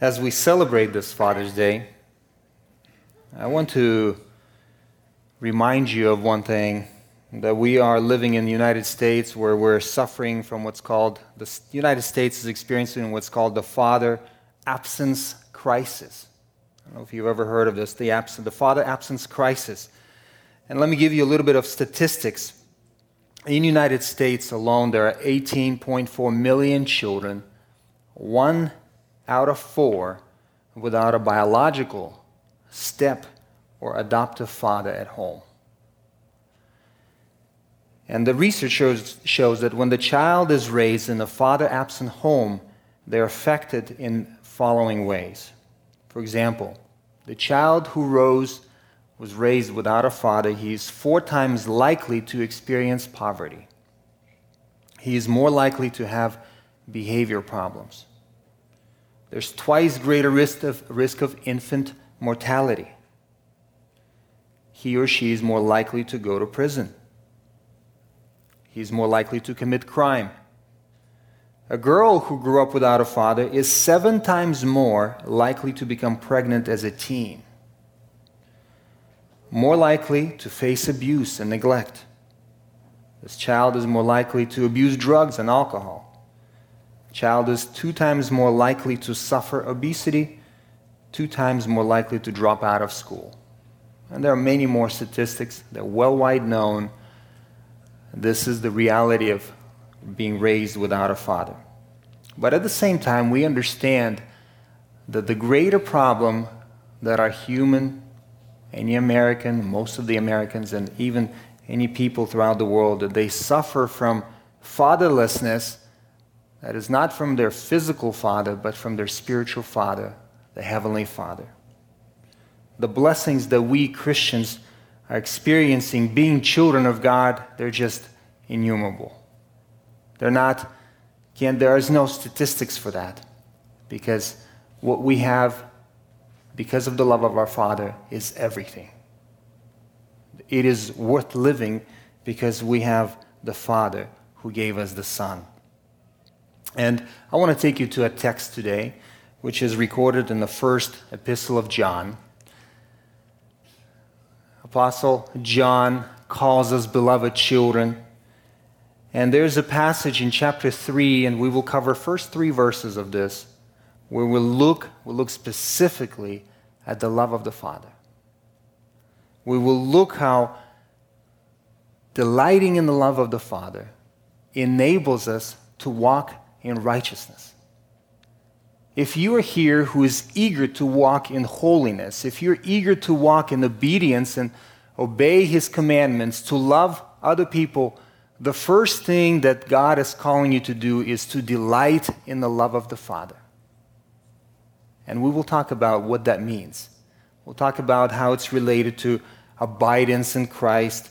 As we celebrate this Father's Day, I want to remind you of one thing that we are living in the United States where we're suffering from what's called, the United States is experiencing what's called the father absence crisis. I don't know if you've ever heard of this, the, abs- the father absence crisis. And let me give you a little bit of statistics. In the United States alone, there are 18.4 million children, one out of four without a biological step or adoptive father at home. And the research shows, shows that when the child is raised in a father absent home, they're affected in following ways. For example, the child who rose was raised without a father, he is four times likely to experience poverty. He is more likely to have behavior problems. There's twice greater risk of, risk of infant mortality. He or she is more likely to go to prison. He's more likely to commit crime. A girl who grew up without a father is seven times more likely to become pregnant as a teen, more likely to face abuse and neglect. This child is more likely to abuse drugs and alcohol child is two times more likely to suffer obesity, two times more likely to drop out of school. And there are many more statistics. They're well wide known. This is the reality of being raised without a father. But at the same time, we understand that the greater problem that our human, any American, most of the Americans, and even any people throughout the world, that they suffer from fatherlessness that is not from their physical father, but from their spiritual father, the Heavenly Father. The blessings that we Christians are experiencing being children of God, they're just innumerable. They're not, again, there is no statistics for that because what we have because of the love of our Father is everything. It is worth living because we have the Father who gave us the Son. And I want to take you to a text today, which is recorded in the first epistle of John. Apostle John calls us beloved children. And there's a passage in chapter 3, and we will cover first three verses of this, where we'll look, we'll look specifically at the love of the Father. We will look how delighting in the love of the Father enables us to walk in righteousness. If you are here who is eager to walk in holiness, if you're eager to walk in obedience and obey his commandments, to love other people, the first thing that God is calling you to do is to delight in the love of the Father. And we will talk about what that means. We'll talk about how it's related to abidance in Christ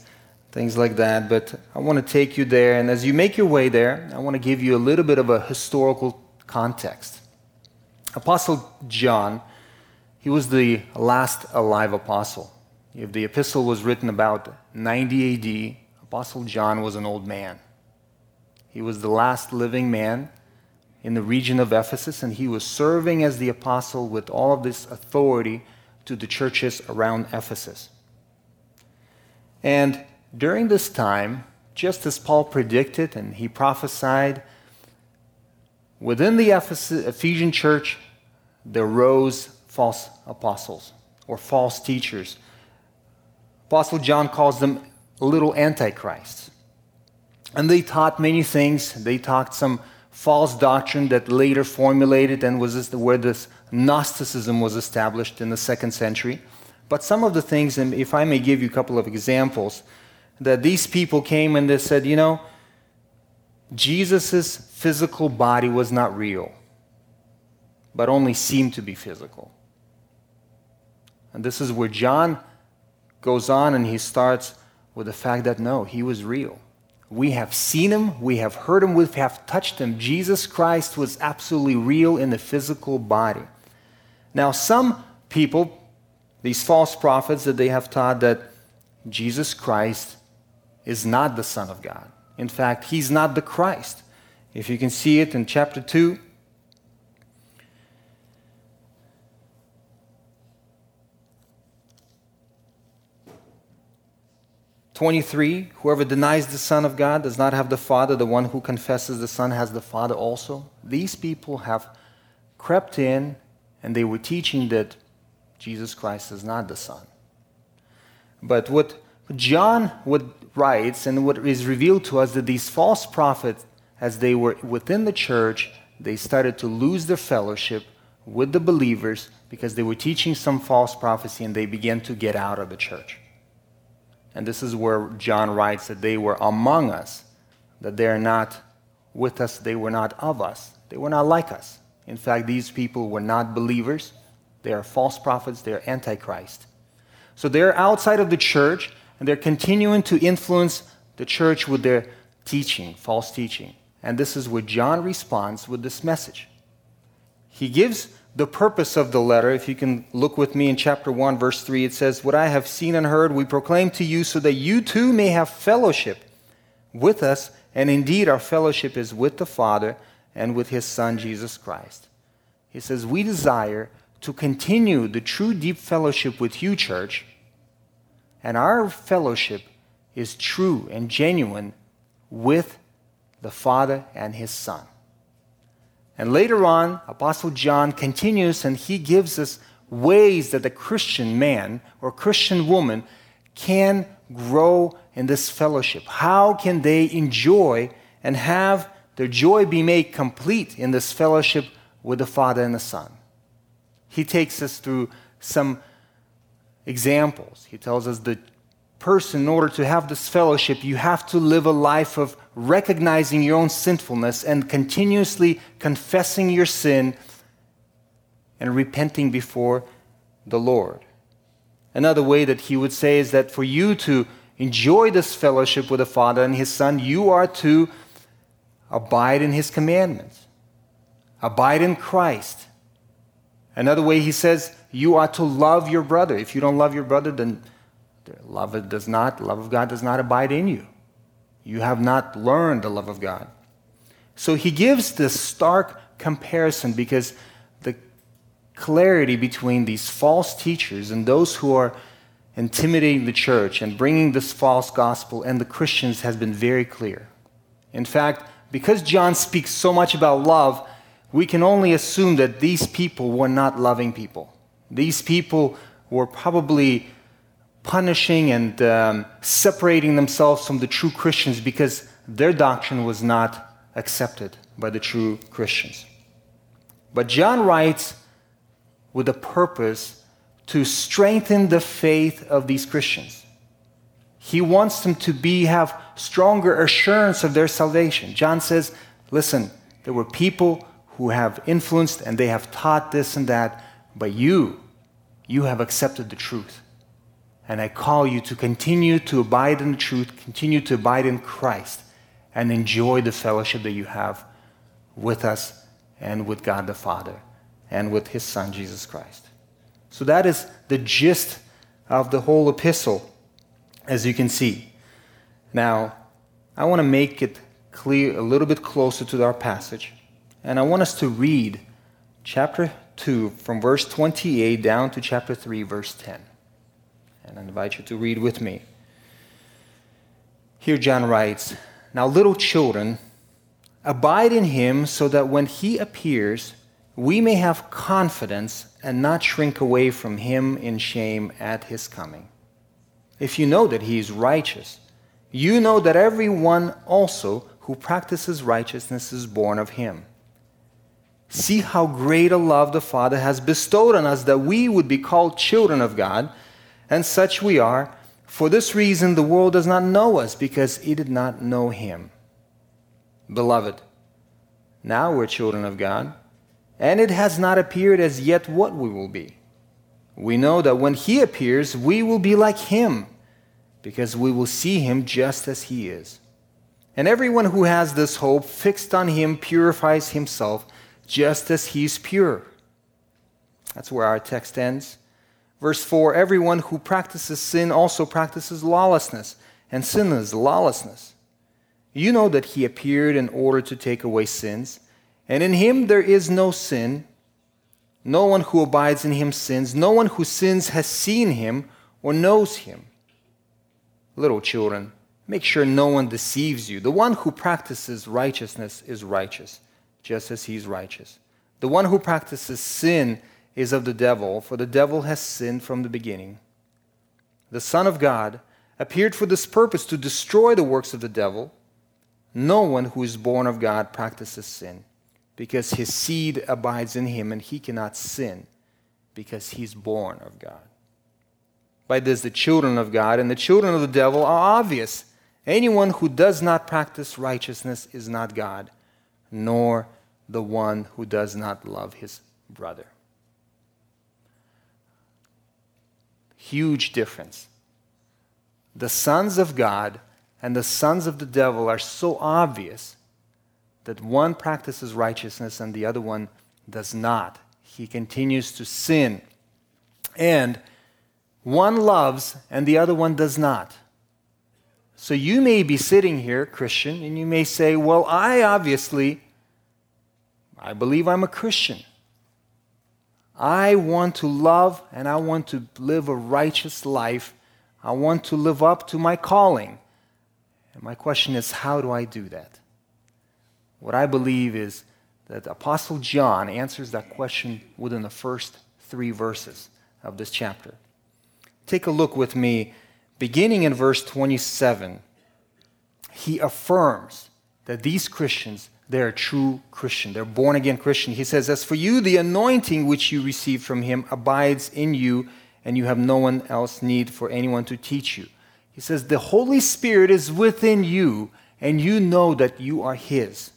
things like that. But I want to take you there. And as you make your way there, I want to give you a little bit of a historical context. Apostle John, he was the last alive apostle. If the epistle was written about 90 AD, Apostle John was an old man. He was the last living man in the region of Ephesus, and he was serving as the apostle with all of this authority to the churches around Ephesus. And during this time, just as Paul predicted and he prophesied, within the Ephesian church, there rose false apostles or false teachers. Apostle John calls them little antichrists. And they taught many things. They taught some false doctrine that later formulated and was this, where this Gnosticism was established in the second century. But some of the things, and if I may give you a couple of examples, that these people came and they said, you know, Jesus' physical body was not real, but only seemed to be physical. And this is where John goes on and he starts with the fact that no, he was real. We have seen him, we have heard him, we have touched him. Jesus Christ was absolutely real in the physical body. Now, some people, these false prophets, that they have taught that Jesus Christ is not the Son of God. In fact, he's not the Christ. If you can see it in chapter 2, Twenty-three. Whoever denies the Son of God does not have the Father. The one who confesses the Son has the Father also. These people have crept in, and they were teaching that Jesus Christ is not the Son. But what John, what writes and what is revealed to us that these false prophets, as they were within the church, they started to lose their fellowship with the believers because they were teaching some false prophecy and they began to get out of the church. And this is where John writes that they were among us, that they are not with us, they were not of us, they were not like us. In fact, these people were not believers, they are false prophets, they are antichrist. So they're outside of the church and they're continuing to influence the church with their teaching, false teaching. And this is where John responds with this message. He gives the purpose of the letter, if you can look with me in chapter 1, verse 3, it says, What I have seen and heard, we proclaim to you so that you too may have fellowship with us. And indeed, our fellowship is with the Father and with his Son, Jesus Christ. He says, We desire to continue the true deep fellowship with you, church. And our fellowship is true and genuine with the Father and his Son. And later on, Apostle John continues and he gives us ways that a Christian man or Christian woman can grow in this fellowship. How can they enjoy and have their joy be made complete in this fellowship with the Father and the Son? He takes us through some examples. He tells us the person, in order to have this fellowship, you have to live a life of recognizing your own sinfulness and continuously confessing your sin and repenting before the Lord. Another way that he would say is that for you to enjoy this fellowship with the Father and His Son, you are to abide in His commandments, abide in Christ. Another way he says, you are to love your brother. If you don't love your brother, then love does not, love of God does not abide in you. You have not learned the love of God. So he gives this stark comparison because the clarity between these false teachers and those who are intimidating the church and bringing this false gospel and the Christians has been very clear. In fact, because John speaks so much about love, we can only assume that these people were not loving people. These people were probably punishing and um, separating themselves from the true Christians because their doctrine was not accepted by the true Christians. But John writes with a purpose to strengthen the faith of these Christians. He wants them to be, have stronger assurance of their salvation. John says, listen, there were people who have influenced and they have taught this and that, but you, you have accepted the truth. And I call you to continue to abide in the truth, continue to abide in Christ, and enjoy the fellowship that you have with us and with God the Father and with His Son, Jesus Christ. So that is the gist of the whole epistle, as you can see. Now, I want to make it clear a little bit closer to our passage, and I want us to read chapter 2 from verse 28 down to chapter 3, verse 10. And I invite you to read with me. Here John writes Now, little children, abide in him so that when he appears, we may have confidence and not shrink away from him in shame at his coming. If you know that he is righteous, you know that everyone also who practices righteousness is born of him. See how great a love the Father has bestowed on us that we would be called children of God and such we are. For this reason, the world does not know us because it did not know him. Beloved, now we're children of God, and it has not appeared as yet what we will be. We know that when he appears, we will be like him, because we will see him just as he is. And everyone who has this hope fixed on him purifies himself just as he is pure. That's where our text ends. Verse 4 Everyone who practices sin also practices lawlessness, and sin is lawlessness. You know that he appeared in order to take away sins, and in him there is no sin. No one who abides in him sins. No one who sins has seen him or knows him. Little children, make sure no one deceives you. The one who practices righteousness is righteous, just as he is righteous. The one who practices sin is of the devil, for the devil has sinned from the beginning. The Son of God appeared for this purpose to destroy the works of the devil. No one who is born of God practices sin, because his seed abides in him, and he cannot sin, because he's born of God. By this, the children of God and the children of the devil are obvious. Anyone who does not practice righteousness is not God, nor the one who does not love his brother. Huge difference. The sons of God and the sons of the devil are so obvious that one practices righteousness and the other one does not. He continues to sin. And one loves and the other one does not. So you may be sitting here, Christian, and you may say, Well, I obviously, I believe I'm a Christian. I want to love and I want to live a righteous life. I want to live up to my calling. And my question is, how do I do that? What I believe is that Apostle John answers that question within the first three verses of this chapter. Take a look with me, beginning in verse 27. He affirms that these Christians, they're a true Christian. They're born again Christian. He says, As for you, the anointing which you received from him abides in you, and you have no one else need for anyone to teach you. He says, The Holy Spirit is within you, and you know that you are His.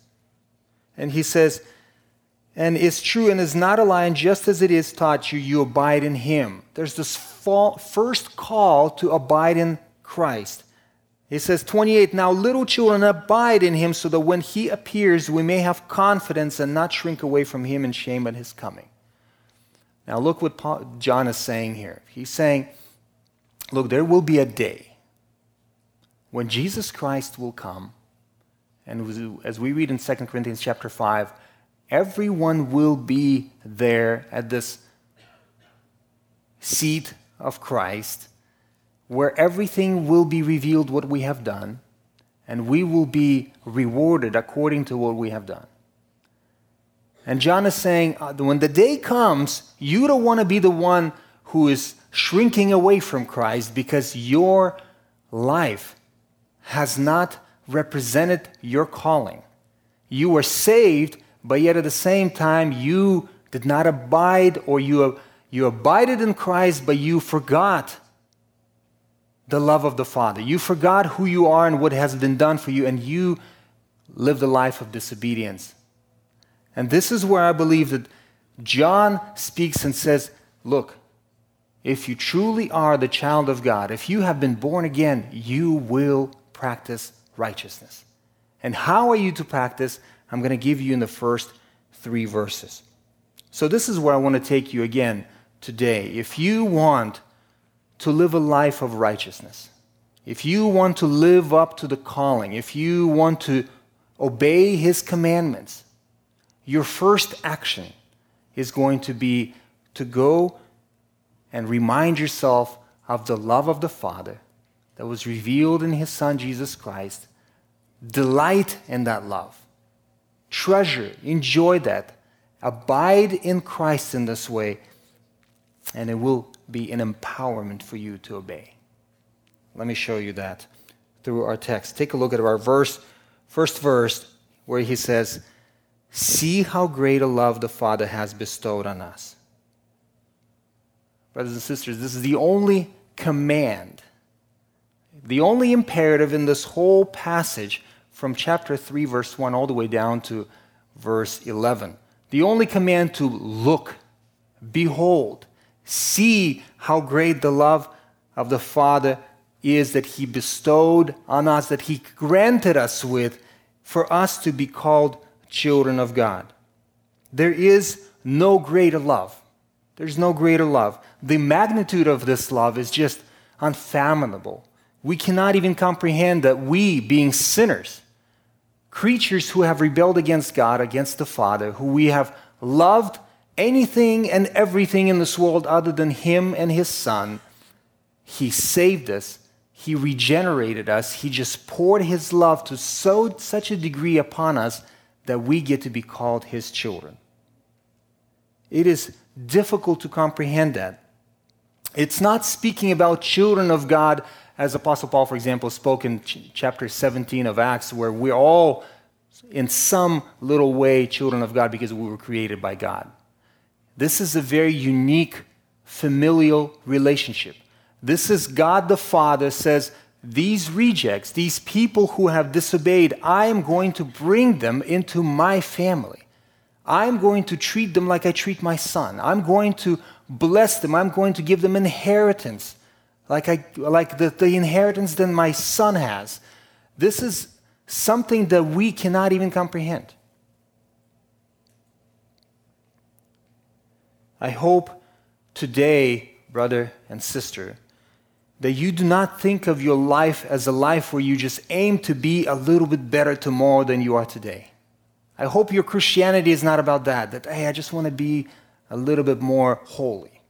And he says, and is true and is not a lie, and just as it is taught you, you abide in Him. There's this first call to abide in Christ. He says, 28, now little children abide in him so that when he appears, we may have confidence and not shrink away from him in shame at his coming. Now look what Paul, John is saying here. He's saying, look, there will be a day when Jesus Christ will come, and as we read in 2 Corinthians chapter 5, everyone will be there at this seat of Christ, where everything will be revealed what we have done, and we will be rewarded according to what we have done. And John is saying, uh, when the day comes, you don't want to be the one who is shrinking away from Christ because your life has not represented your calling. You were saved, but yet at the same time, you did not abide, or you, you abided in Christ, but you forgot the love of the Father. You forgot who you are and what has been done for you, and you lived a life of disobedience. And this is where I believe that John speaks and says, Look, if you truly are the child of God, if you have been born again, you will practice righteousness. And how are you to practice? I'm going to give you in the first three verses. So, this is where I want to take you again today. If you want to live a life of righteousness, if you want to live up to the calling, if you want to obey His commandments, your first action is going to be to go and remind yourself of the love of the Father that was revealed in his Son, Jesus Christ. Delight in that love. Treasure, enjoy that. Abide in Christ in this way, and it will be an empowerment for you to obey. Let me show you that through our text. Take a look at our verse, first verse, where he says, See how great a love the Father has bestowed on us. Brothers and sisters, this is the only command the only imperative in this whole passage from chapter 3, verse 1, all the way down to verse 11. The only command to look, behold, see how great the love of the Father is that He bestowed on us, that He granted us with, for us to be called children of God. There is no greater love. There's no greater love. The magnitude of this love is just unfathomable. We cannot even comprehend that we, being sinners, creatures who have rebelled against God, against the Father, who we have loved anything and everything in this world other than Him and His Son, He saved us, He regenerated us. He just poured His love to so, such a degree upon us that we get to be called His children. It is difficult to comprehend that. It's not speaking about children of God, as Apostle Paul, for example, spoke in ch- chapter 17 of Acts, where we're all, in some little way, children of God because we were created by God. This is a very unique familial relationship. This is God the Father says, These rejects, these people who have disobeyed, I am going to bring them into my family. I'm going to treat them like I treat my son. I'm going to bless them. I'm going to give them inheritance, like, I, like the, the inheritance that my son has. This is something that we cannot even comprehend. I hope today, brother and sister, that you do not think of your life as a life where you just aim to be a little bit better tomorrow than you are today. I hope your Christianity is not about that, that, hey, I just want to be a little bit more holy.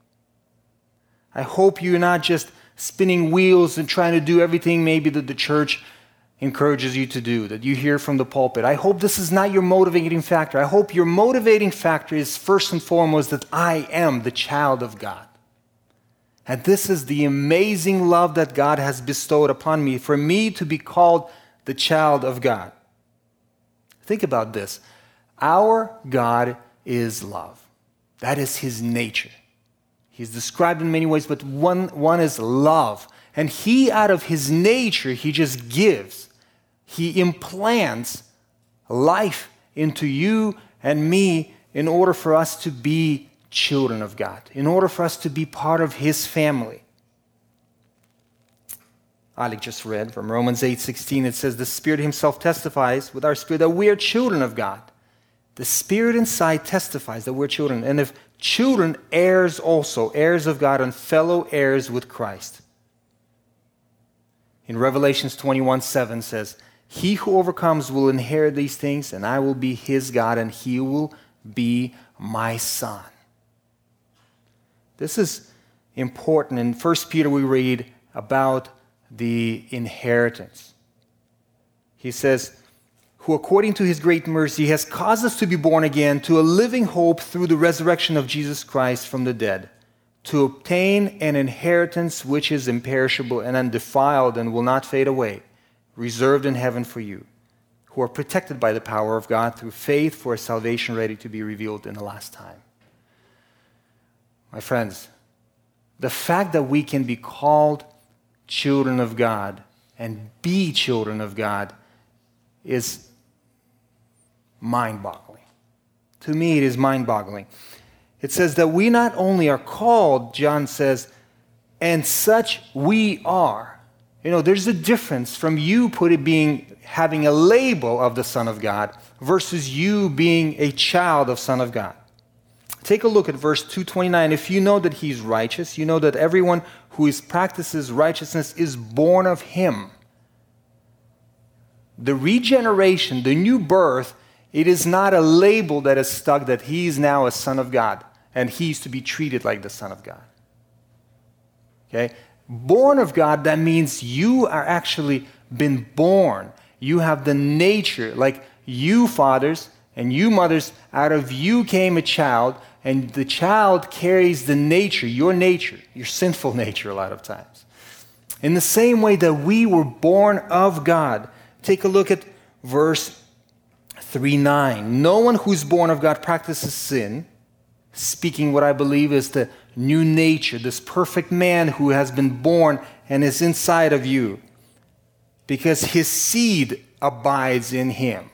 I hope you're not just spinning wheels and trying to do everything maybe that the church encourages you to do, that you hear from the pulpit. I hope this is not your motivating factor. I hope your motivating factor is first and foremost that I am the child of God. And this is the amazing love that God has bestowed upon me for me to be called the child of God. Think about this. Our God is love. That is his nature. He's described in many ways, but one, one is love. And he, out of his nature, he just gives. He implants life into you and me in order for us to be children of God, in order for us to be part of his family. Alec just read from Romans 8:16 it says the spirit himself testifies with our spirit that we are children of God. The spirit inside testifies that we're children and if children heirs also heirs of God and fellow heirs with Christ. In Revelations 21:7 says he who overcomes will inherit these things and I will be his God and he will be my son. This is important in 1 Peter we read about the inheritance. He says, Who according to his great mercy has caused us to be born again to a living hope through the resurrection of Jesus Christ from the dead, to obtain an inheritance which is imperishable and undefiled and will not fade away, reserved in heaven for you, who are protected by the power of God through faith for a salvation ready to be revealed in the last time. My friends, the fact that we can be called children of God and be children of God is mind boggling. To me, it is mind boggling. It says that we not only are called, John says, and such we are. You know, there's a difference from you put it being having a label of the Son of God versus you being a child of Son of God. Take a look at verse 229. If you know that he's righteous, you know that everyone who is practices righteousness is born of him. The regeneration, the new birth, it is not a label that is stuck that he is now a son of God and he's to be treated like the son of God. Okay? Born of God, that means you are actually been born. You have the nature, like you fathers and you mothers, out of you came a child and the child carries the nature, your nature, your sinful nature, a lot of times. In the same way that we were born of God. Take a look at verse 3 9. No one who's born of God practices sin, speaking what I believe is the new nature, this perfect man who has been born and is inside of you, because his seed abides in him.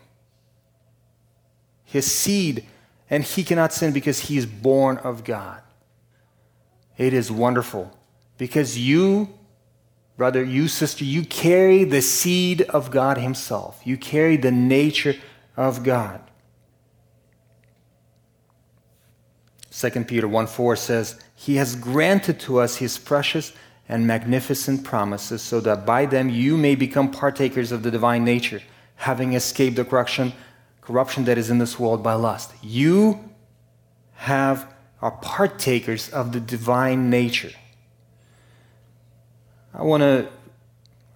His seed and he cannot sin because he is born of God. It is wonderful because you, brother, you, sister, you carry the seed of God Himself. You carry the nature of God. 2 Peter 1 4 says, He has granted to us His precious and magnificent promises, so that by them you may become partakers of the divine nature, having escaped the corruption corruption that is in this world by lust. You have are partakers of the divine nature. I want to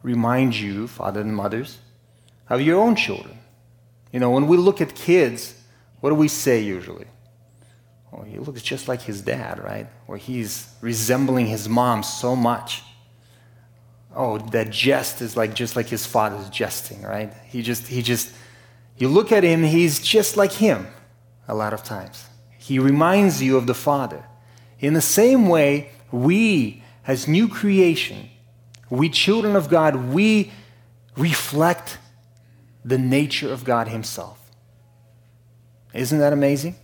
remind you, fathers and mothers, of your own children. You know, when we look at kids, what do we say usually? Oh, he looks just like his dad, right? Or he's resembling his mom so much. Oh, that jest is like just like his father's jesting, right? He just, he just, you look at him, he's just like him a lot of times. He reminds you of the Father. In the same way, we, as new creation, we children of God, we reflect the nature of God Himself. Isn't that amazing?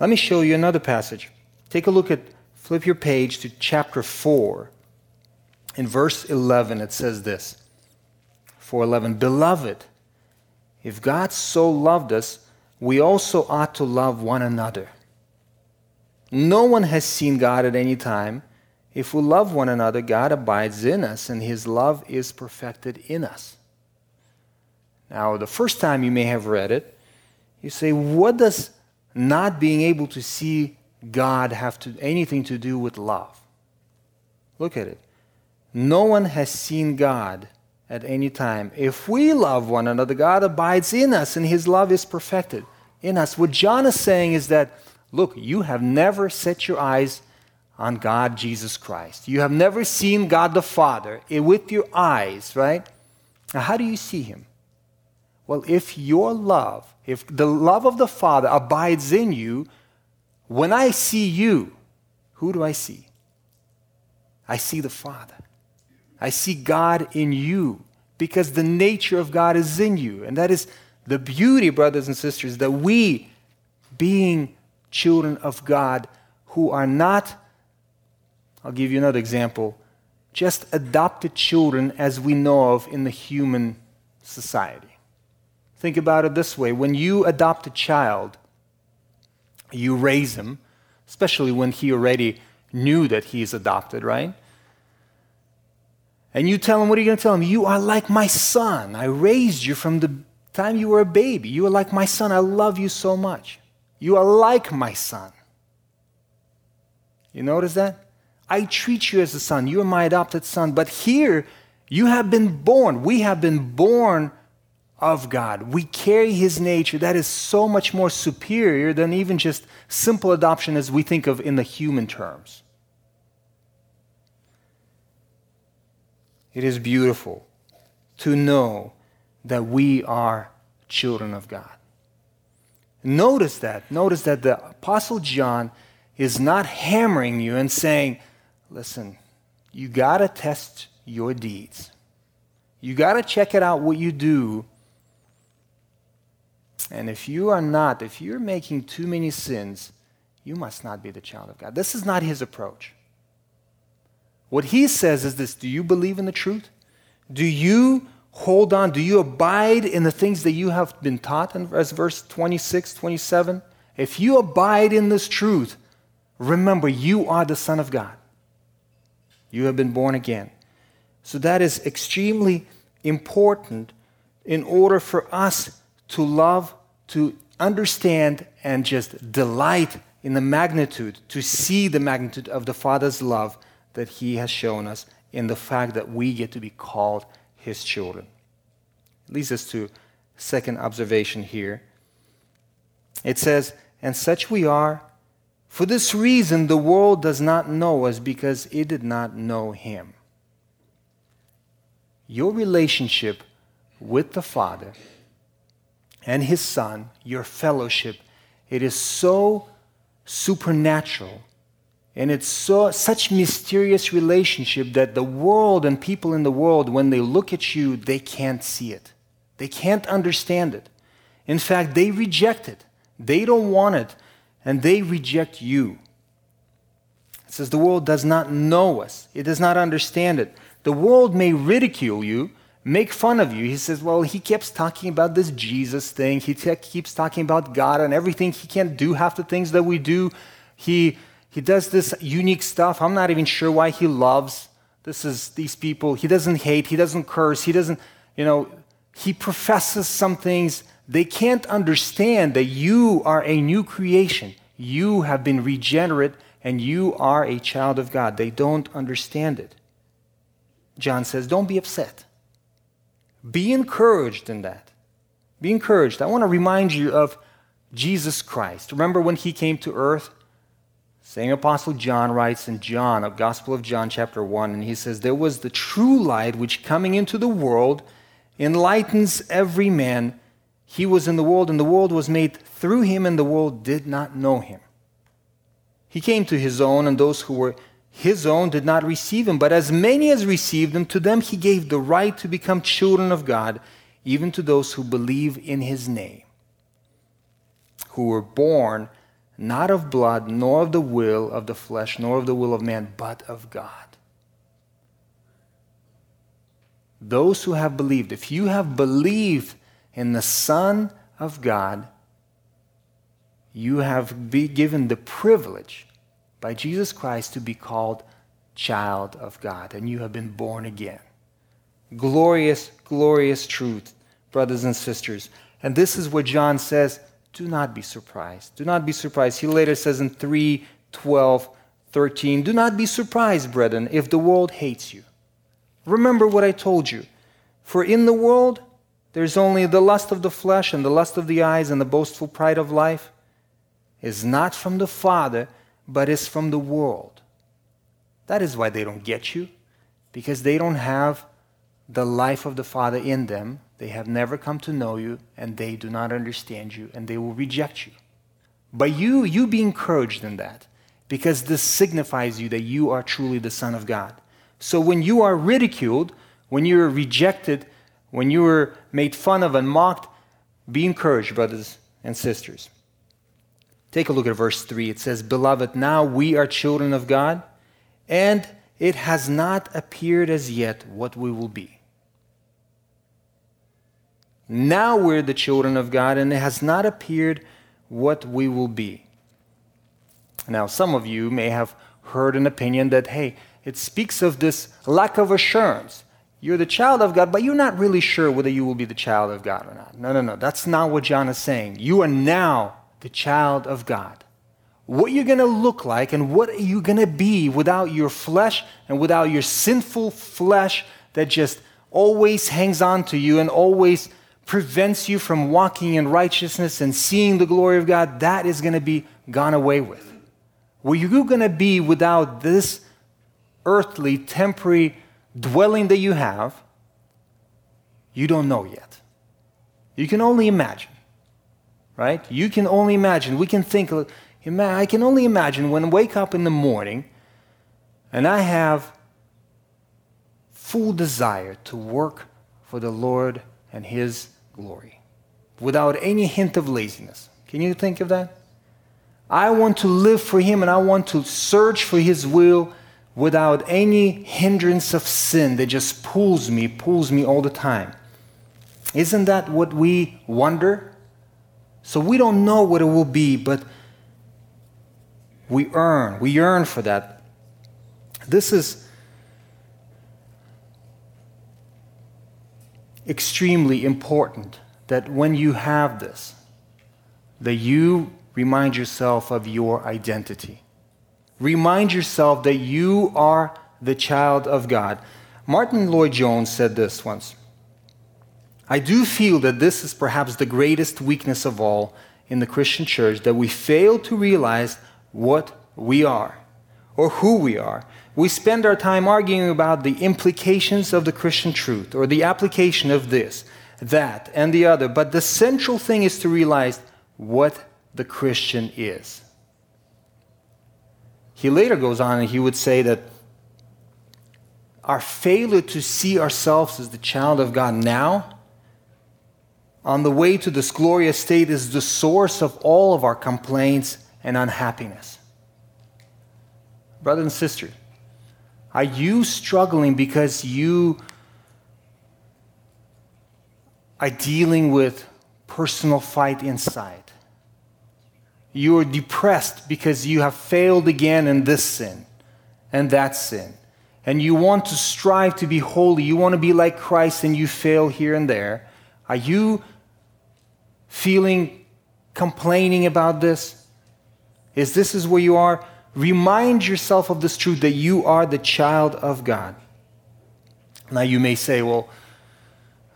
Let me show you another passage. Take a look at, flip your page to chapter 4. In verse 11, it says this 411 Beloved, if God so loved us, we also ought to love one another. No one has seen God at any time. If we love one another, God abides in us, and his love is perfected in us. Now, the first time you may have read it, you say, What does not being able to see God have to, anything to do with love? Look at it. No one has seen God at any time. If we love one another, God abides in us and his love is perfected in us. What John is saying is that, look, you have never set your eyes on God, Jesus Christ. You have never seen God the Father with your eyes, right? Now, how do you see him? Well, if your love, if the love of the Father abides in you, when I see you, who do I see? I see the Father. I see God in you because the nature of God is in you. And that is the beauty, brothers and sisters, that we, being children of God who are not, I'll give you another example, just adopted children as we know of in the human society. Think about it this way when you adopt a child, you raise him, especially when he already knew that he is adopted, right? And you tell him, what are you going to tell him? You are like my son. I raised you from the time you were a baby. You are like my son. I love you so much. You are like my son. You notice that? I treat you as a son. You are my adopted son. But here, you have been born. We have been born of God. We carry his nature. That is so much more superior than even just simple adoption as we think of in the human terms. It is beautiful to know that we are children of God. Notice that. Notice that the Apostle John is not hammering you and saying, listen, you got to test your deeds. You got to check it out what you do. And if you are not, if you're making too many sins, you must not be the child of God. This is not his approach. What he says is this Do you believe in the truth? Do you hold on? Do you abide in the things that you have been taught? as verse 26, 27. If you abide in this truth, remember you are the Son of God. You have been born again. So that is extremely important in order for us to love, to understand, and just delight in the magnitude, to see the magnitude of the Father's love that He has shown us in the fact that we get to be called His children. It leads us to second observation here. It says, And such we are. For this reason, the world does not know us because it did not know Him. Your relationship with the Father and His Son, your fellowship, it is so supernatural and it's so, such mysterious relationship that the world and people in the world, when they look at you, they can't see it. They can't understand it. In fact, they reject it. They don't want it, and they reject you. It says the world does not know us, it does not understand it. The world may ridicule you, make fun of you. He says, Well, he keeps talking about this Jesus thing. He te- keeps talking about God and everything. He can't do half the things that we do. He he does this unique stuff. I'm not even sure why he loves this is these people. He doesn't hate, he doesn't curse, he doesn't, you know, he professes some things they can't understand that you are a new creation. You have been regenerate and you are a child of God. They don't understand it. John says, Don't be upset. Be encouraged in that. Be encouraged. I want to remind you of Jesus Christ. Remember when he came to earth? Same Apostle John writes in John, of Gospel of John, chapter 1, and he says, There was the true light which coming into the world enlightens every man. He was in the world, and the world was made through him, and the world did not know him. He came to his own, and those who were his own did not receive him. But as many as received him, to them he gave the right to become children of God, even to those who believe in his name, who were born not of blood, nor of the will of the flesh, nor of the will of man, but of God. Those who have believed, if you have believed in the Son of God, you have given the privilege by Jesus Christ to be called child of God, and you have been born again. Glorious, glorious truth, brothers and sisters. And this is what John says do not be surprised. Do not be surprised. He later says in 3 12, 13, Do not be surprised, brethren, if the world hates you. Remember what I told you. For in the world, there's only the lust of the flesh and the lust of the eyes and the boastful pride of life is not from the Father, but is from the world. That is why they don't get you, because they don't have the life of the Father in them. They have never come to know you, and they do not understand you, and they will reject you. But you, you be encouraged in that, because this signifies you that you are truly the Son of God. So when you are ridiculed, when you are rejected, when you are made fun of and mocked, be encouraged, brothers and sisters. Take a look at verse 3. It says, Beloved, now we are children of God, and it has not appeared as yet what we will be. Now we're the children of God, and it has not appeared what we will be. Now, some of you may have heard an opinion that, hey, it speaks of this lack of assurance. You're the child of God, but you're not really sure whether you will be the child of God or not. No, no, no. That's not what John is saying. You are now the child of God. What you're going to look like and what are you going to be without your flesh and without your sinful flesh that just always hangs on to you and always prevents you from walking in righteousness and seeing the glory of God, that is going to be gone away with. Where you're going to be without this earthly, temporary dwelling that you have, you don't know yet. You can only imagine, right? You can only imagine. We can think, I can only imagine when I wake up in the morning and I have full desire to work for the Lord and His glory without any hint of laziness. Can you think of that? I want to live for Him and I want to search for His will without any hindrance of sin that just pulls me, pulls me all the time. Isn't that what we wonder? So we don't know what it will be, but we earn, we yearn for that. This is extremely important that when you have this, that you remind yourself of your identity. Remind yourself that you are the child of God. Martyn Lloyd-Jones said this once I do feel that this is perhaps the greatest weakness of all in the Christian church that we fail to realize what we are or who we are we spend our time arguing about the implications of the Christian truth or the application of this, that, and the other. But the central thing is to realize what the Christian is. He later goes on and he would say that our failure to see ourselves as the child of God now, on the way to this glorious state, is the source of all of our complaints and unhappiness. Brother and sister, are you struggling because you are dealing with personal fight inside? You are depressed because you have failed again in this sin and that sin. And you want to strive to be holy. You want to be like Christ and you fail here and there. Are you feeling complaining about this? Is this is where you are? Remind yourself of this truth that you are the child of God. Now, you may say, well,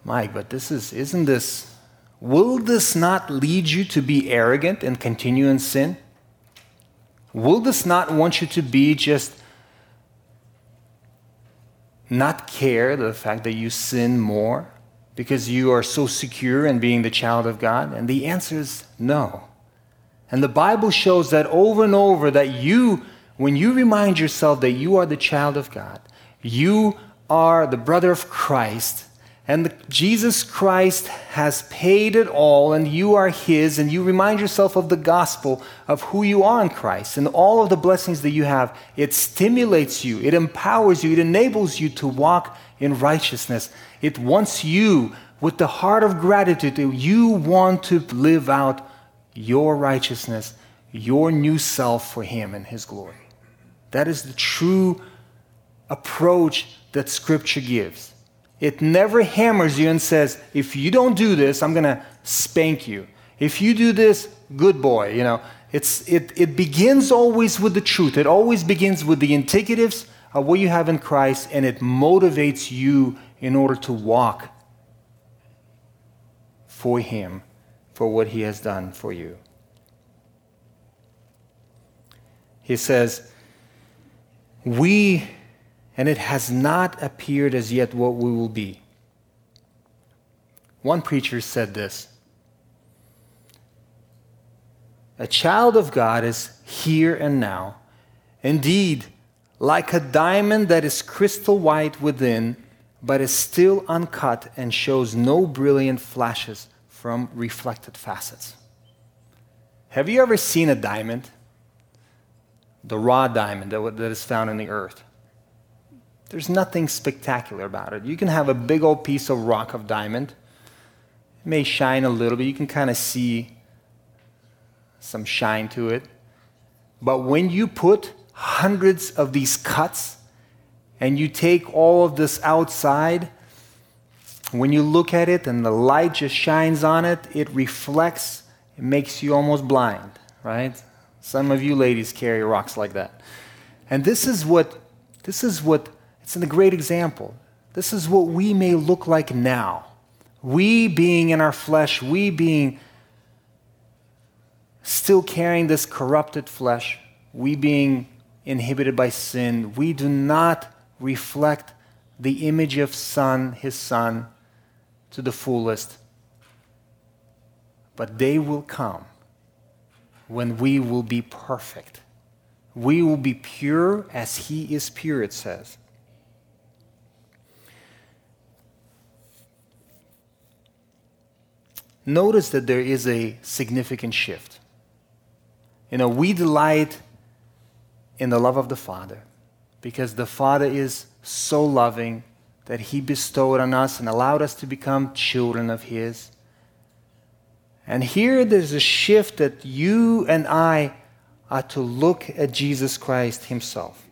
Mike, but this is, isn't this, will this not lead you to be arrogant and continue in sin? Will this not want you to be just not care the fact that you sin more because you are so secure in being the child of God? And the answer is no. And the Bible shows that over and over that you, when you remind yourself that you are the child of God, you are the brother of Christ, and the, Jesus Christ has paid it all, and you are His, and you remind yourself of the gospel of who you are in Christ and all of the blessings that you have. It stimulates you, it empowers you, it enables you to walk in righteousness. It wants you, with the heart of gratitude, you want to live out your righteousness, your new self for Him and His glory. That is the true approach that Scripture gives. It never hammers you and says, if you don't do this, I'm going to spank you. If you do this, good boy, you know. It's, it, it begins always with the truth. It always begins with the indicatives of what you have in Christ, and it motivates you in order to walk for Him, for what He has done for you. He says, We and it has not appeared as yet what we will be. One preacher said this A child of God is here and now. Indeed, like a diamond that is crystal white within, but is still uncut and shows no brilliant flashes from reflected facets. Have you ever seen a diamond? The raw diamond that is found in the earth. There's nothing spectacular about it. You can have a big old piece of rock of diamond. It may shine a little bit. You can kind of see some shine to it. But when you put hundreds of these cuts and you take all of this outside, when you look at it and the light just shines on it, it reflects, it makes you almost blind, right? Some of you ladies carry rocks like that. And this is what this is what it's in the great example. This is what we may look like now. We being in our flesh, we being still carrying this corrupted flesh, we being inhibited by sin, we do not reflect the image of Son, His Son, to the fullest. But they will come when we will be perfect. We will be pure as He is pure, it says. Notice that there is a significant shift. You know, we delight in the love of the Father because the Father is so loving that He bestowed on us and allowed us to become children of His. And here there's a shift that you and I are to look at Jesus Christ Himself.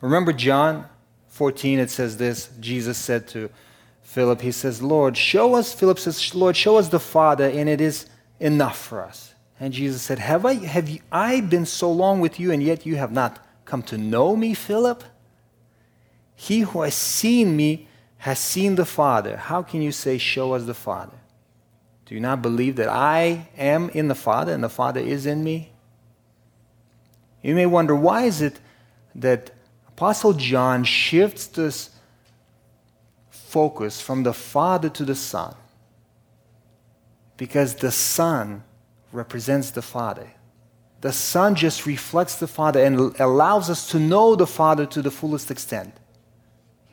Remember John 14, it says this Jesus said to Philip, he says, Lord, show us, Philip says, Lord, show us the Father, and it is enough for us. And Jesus said, Have I, have you, I been so long with you, and yet you have not come to know me, Philip? He who has seen me has seen the Father. How can you say, Show us the Father? Do you not believe that I am in the Father and the Father is in me? You may wonder, why is it that Apostle John shifts this focus from the Father to the Son because the Son represents the Father. The Son just reflects the Father and allows us to know the Father to the fullest extent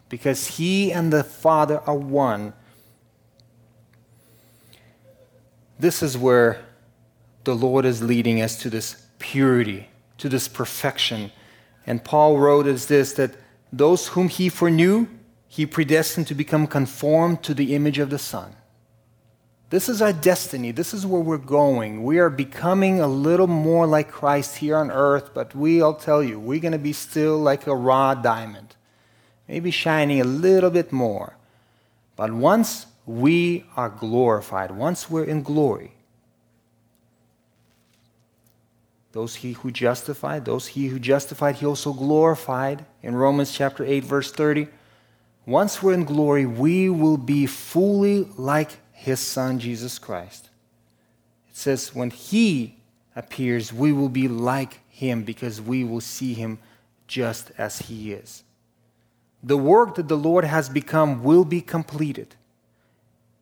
because He and the Father are one. This is where the Lord is leading us to this purity, to this perfection. And Paul wrote as this that those whom He foreknew, he predestined to become conformed to the image of the Son. This is our destiny. This is where we're going. We are becoming a little more like Christ here on earth, but we, I'll tell you, we're going to be still like a raw diamond, maybe shining a little bit more. But once we are glorified, once we're in glory, those he who justified, those he who justified, he also glorified. In Romans chapter 8, verse 30, once we're in glory, we will be fully like his son, Jesus Christ. It says, when he appears, we will be like him because we will see him just as he is. The work that the Lord has become will be completed.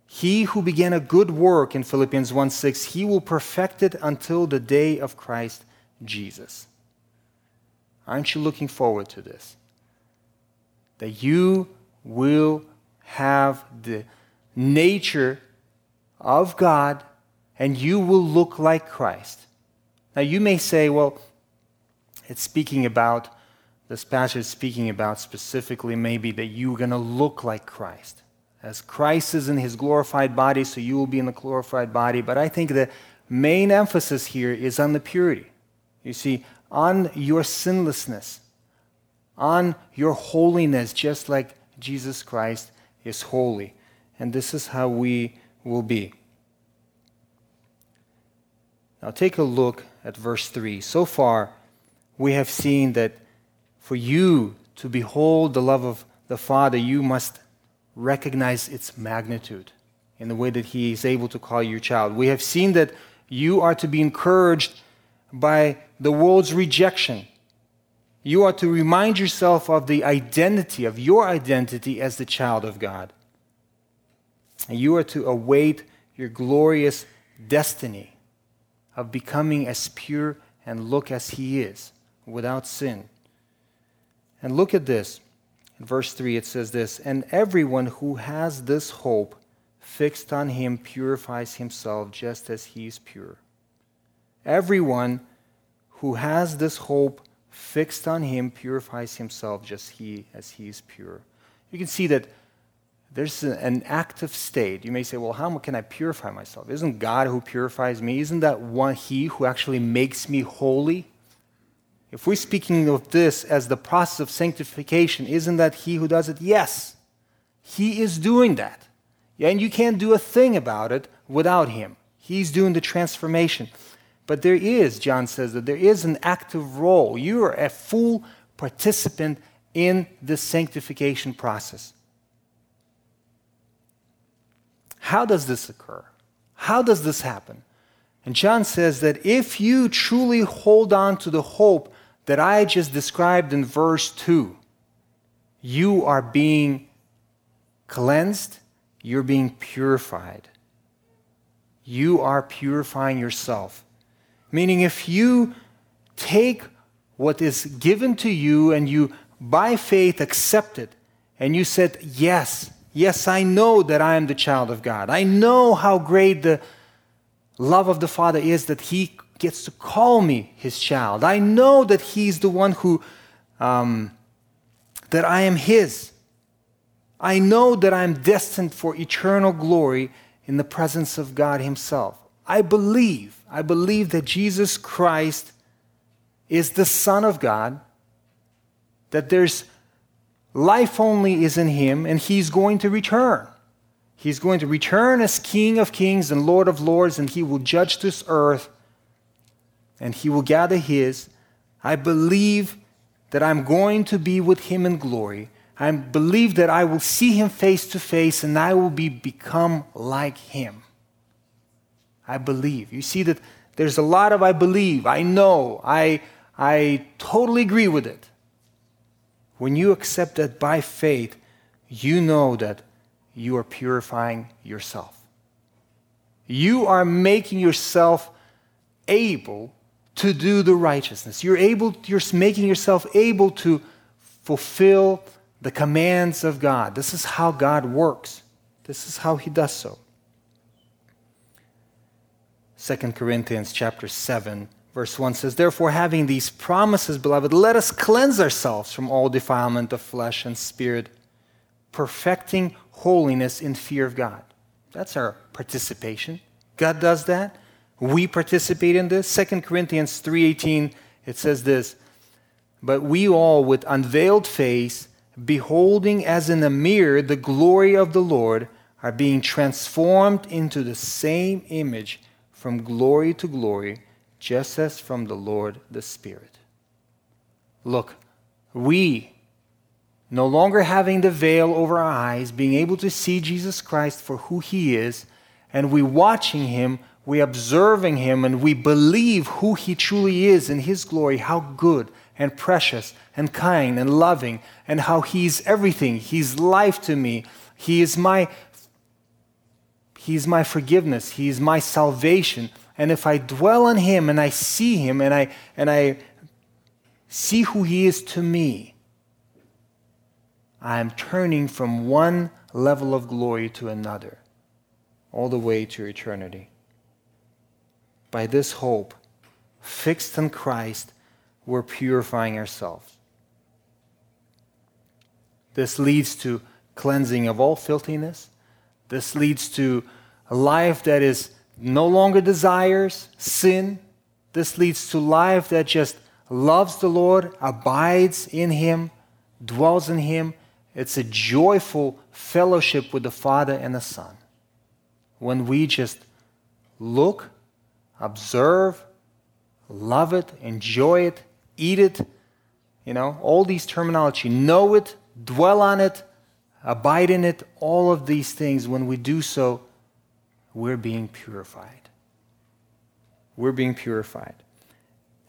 He who began a good work in Philippians 1 6, he will perfect it until the day of Christ Jesus. Aren't you looking forward to this? That you will have the nature of God and you will look like Christ. Now, you may say, well, it's speaking about, this passage is speaking about specifically maybe that you're going to look like Christ. As Christ is in his glorified body, so you will be in the glorified body. But I think the main emphasis here is on the purity. You see, on your sinlessness, on your holiness, just like Jesus Christ is holy. And this is how we will be. Now take a look at verse 3. So far, we have seen that for you to behold the love of the Father, you must recognize its magnitude in the way that He is able to call you child. We have seen that you are to be encouraged by the world's rejection. You are to remind yourself of the identity, of your identity as the child of God. And you are to await your glorious destiny of becoming as pure and look as he is, without sin. And look at this. In verse 3, it says this And everyone who has this hope fixed on him purifies himself just as he is pure. Everyone who has this hope fixed on him purifies himself just he as he is pure. You can see that there's an active state. You may say, well, how can I purify myself? Isn't God who purifies me? Isn't that one He who actually makes me holy? If we're speaking of this as the process of sanctification, isn't that He who does it? Yes, He is doing that. And you can't do a thing about it without Him. He's doing the transformation. But there is, John says, that there is an active role. You are a full participant in the sanctification process. How does this occur? How does this happen? And John says that if you truly hold on to the hope that I just described in verse 2, you are being cleansed, you're being purified. You are purifying yourself. Meaning, if you take what is given to you and you, by faith, accept it, and you said, Yes, Yes, I know that I am the child of God. I know how great the love of the Father is that He gets to call me His child. I know that He's the one who, um, that I am His. I know that I am destined for eternal glory in the presence of God Himself. I believe, I believe that Jesus Christ is the Son of God, that there's Life only is in him, and he's going to return. He's going to return as King of kings and Lord of lords, and he will judge this earth, and he will gather his. I believe that I'm going to be with him in glory. I believe that I will see him face to face, and I will be become like him. I believe. You see that there's a lot of I believe, I know, I, I totally agree with it. When you accept that by faith, you know that you are purifying yourself. You are making yourself able to do the righteousness. You're able, you're making yourself able to fulfill the commands of God. This is how God works. This is how he does so. 2 Corinthians chapter 7 Verse 1 says, Therefore, having these promises, beloved, let us cleanse ourselves from all defilement of flesh and spirit, perfecting holiness in fear of God. That's our participation. God does that. We participate in this. 2 Corinthians 3:18 it says this, "But we all with unveiled face, beholding as in a mirror the glory of the Lord, are being transformed into the same image from glory to glory." just as from the Lord the Spirit. Look, we no longer having the veil over our eyes, being able to see Jesus Christ for who he is, and we watching him, we observing him, and we believe who he truly is in his glory, how good and precious and kind and loving, and how he's everything. He's life to me. He is my He's my forgiveness. He's my salvation. And if I dwell on him and I see him and I and I see who he is to me, I am turning from one level of glory to another, all the way to eternity. By this hope, fixed in Christ, we're purifying ourselves. This leads to cleansing of all filthiness. This leads to a life that is no longer desires sin. This leads to life that just loves the Lord, abides in Him, dwells in Him, it's a joyful fellowship with the Father and the Son. When we just look, observe, love it, enjoy it, eat it, you know, all these terminology, know it, dwell on it, abide in it, all of these things, when we do so, we're being purified. We're being purified.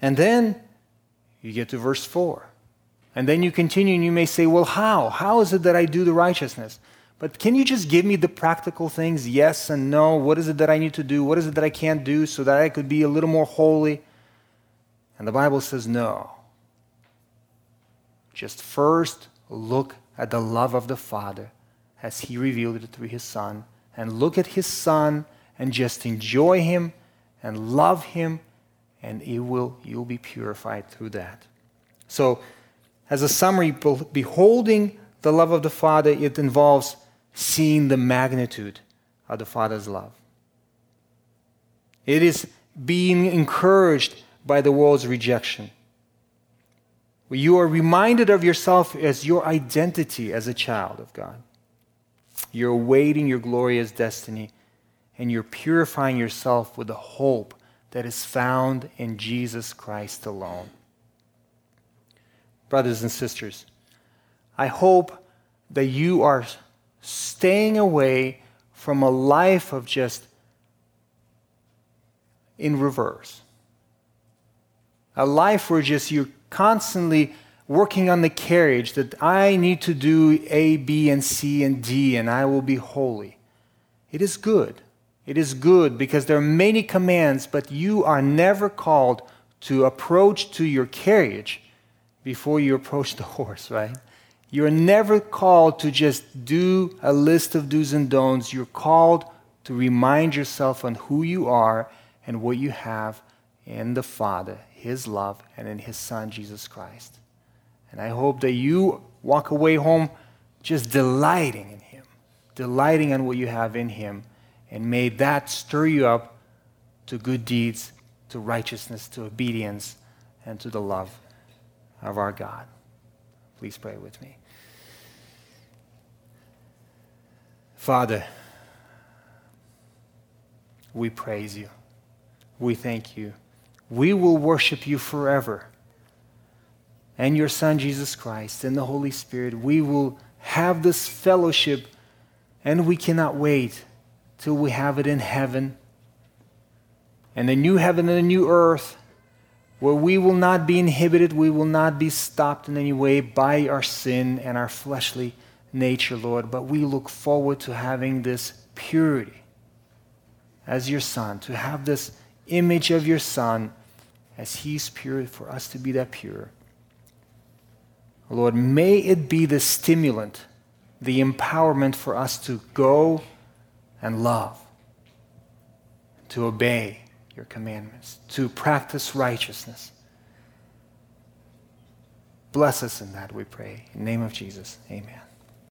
And then you get to verse 4. And then you continue and you may say, well, how? How is it that I do the righteousness? But can you just give me the practical things, yes and no? What is it that I need to do? What is it that I can't do so that I could be a little more holy? And the Bible says, no. Just first look at the love of the Father as He revealed it through His Son, and look at His Son and just enjoy Him and love Him, and it will, you'll be purified through that. So, as a summary, beholding the love of the Father, it involves seeing the magnitude of the Father's love. It is being encouraged by the world's rejection. You are reminded of yourself as your identity as a child of God. You're awaiting your glorious destiny, and you're purifying yourself with the hope that is found in Jesus Christ alone brothers and sisters, I hope that you are staying away from a life of just in reverse. A life where just you're constantly working on the carriage that I need to do A, B, and C, and D, and I will be holy. It is good. It is good because there are many commands, but you are never called to approach to your carriage before you approach the horse, right? You're never called to just do a list of do's and don'ts. You're called to remind yourself on who you are and what you have in the Father, His love, and in His Son, Jesus Christ. And I hope that you walk away home just delighting in Him, delighting in what you have in Him, and may that stir you up to good deeds, to righteousness, to obedience, and to the love of our God. Please pray with me. Father, we praise you. We thank you. We will worship you forever. And your Son, Jesus Christ, and the Holy Spirit, we will have this fellowship, and we cannot wait till we have it in heaven and a new heaven and a new earth where we will not be inhibited, we will not be stopped in any way by our sin and our fleshly nature, Lord, but we look forward to having this purity as your Son, to have this image of your Son as He's pure, for us to be that pure. Lord, may it be the stimulant, the empowerment for us to go and love, to obey your commandments, to practice righteousness. Bless us in that, we pray. In the name of Jesus, amen.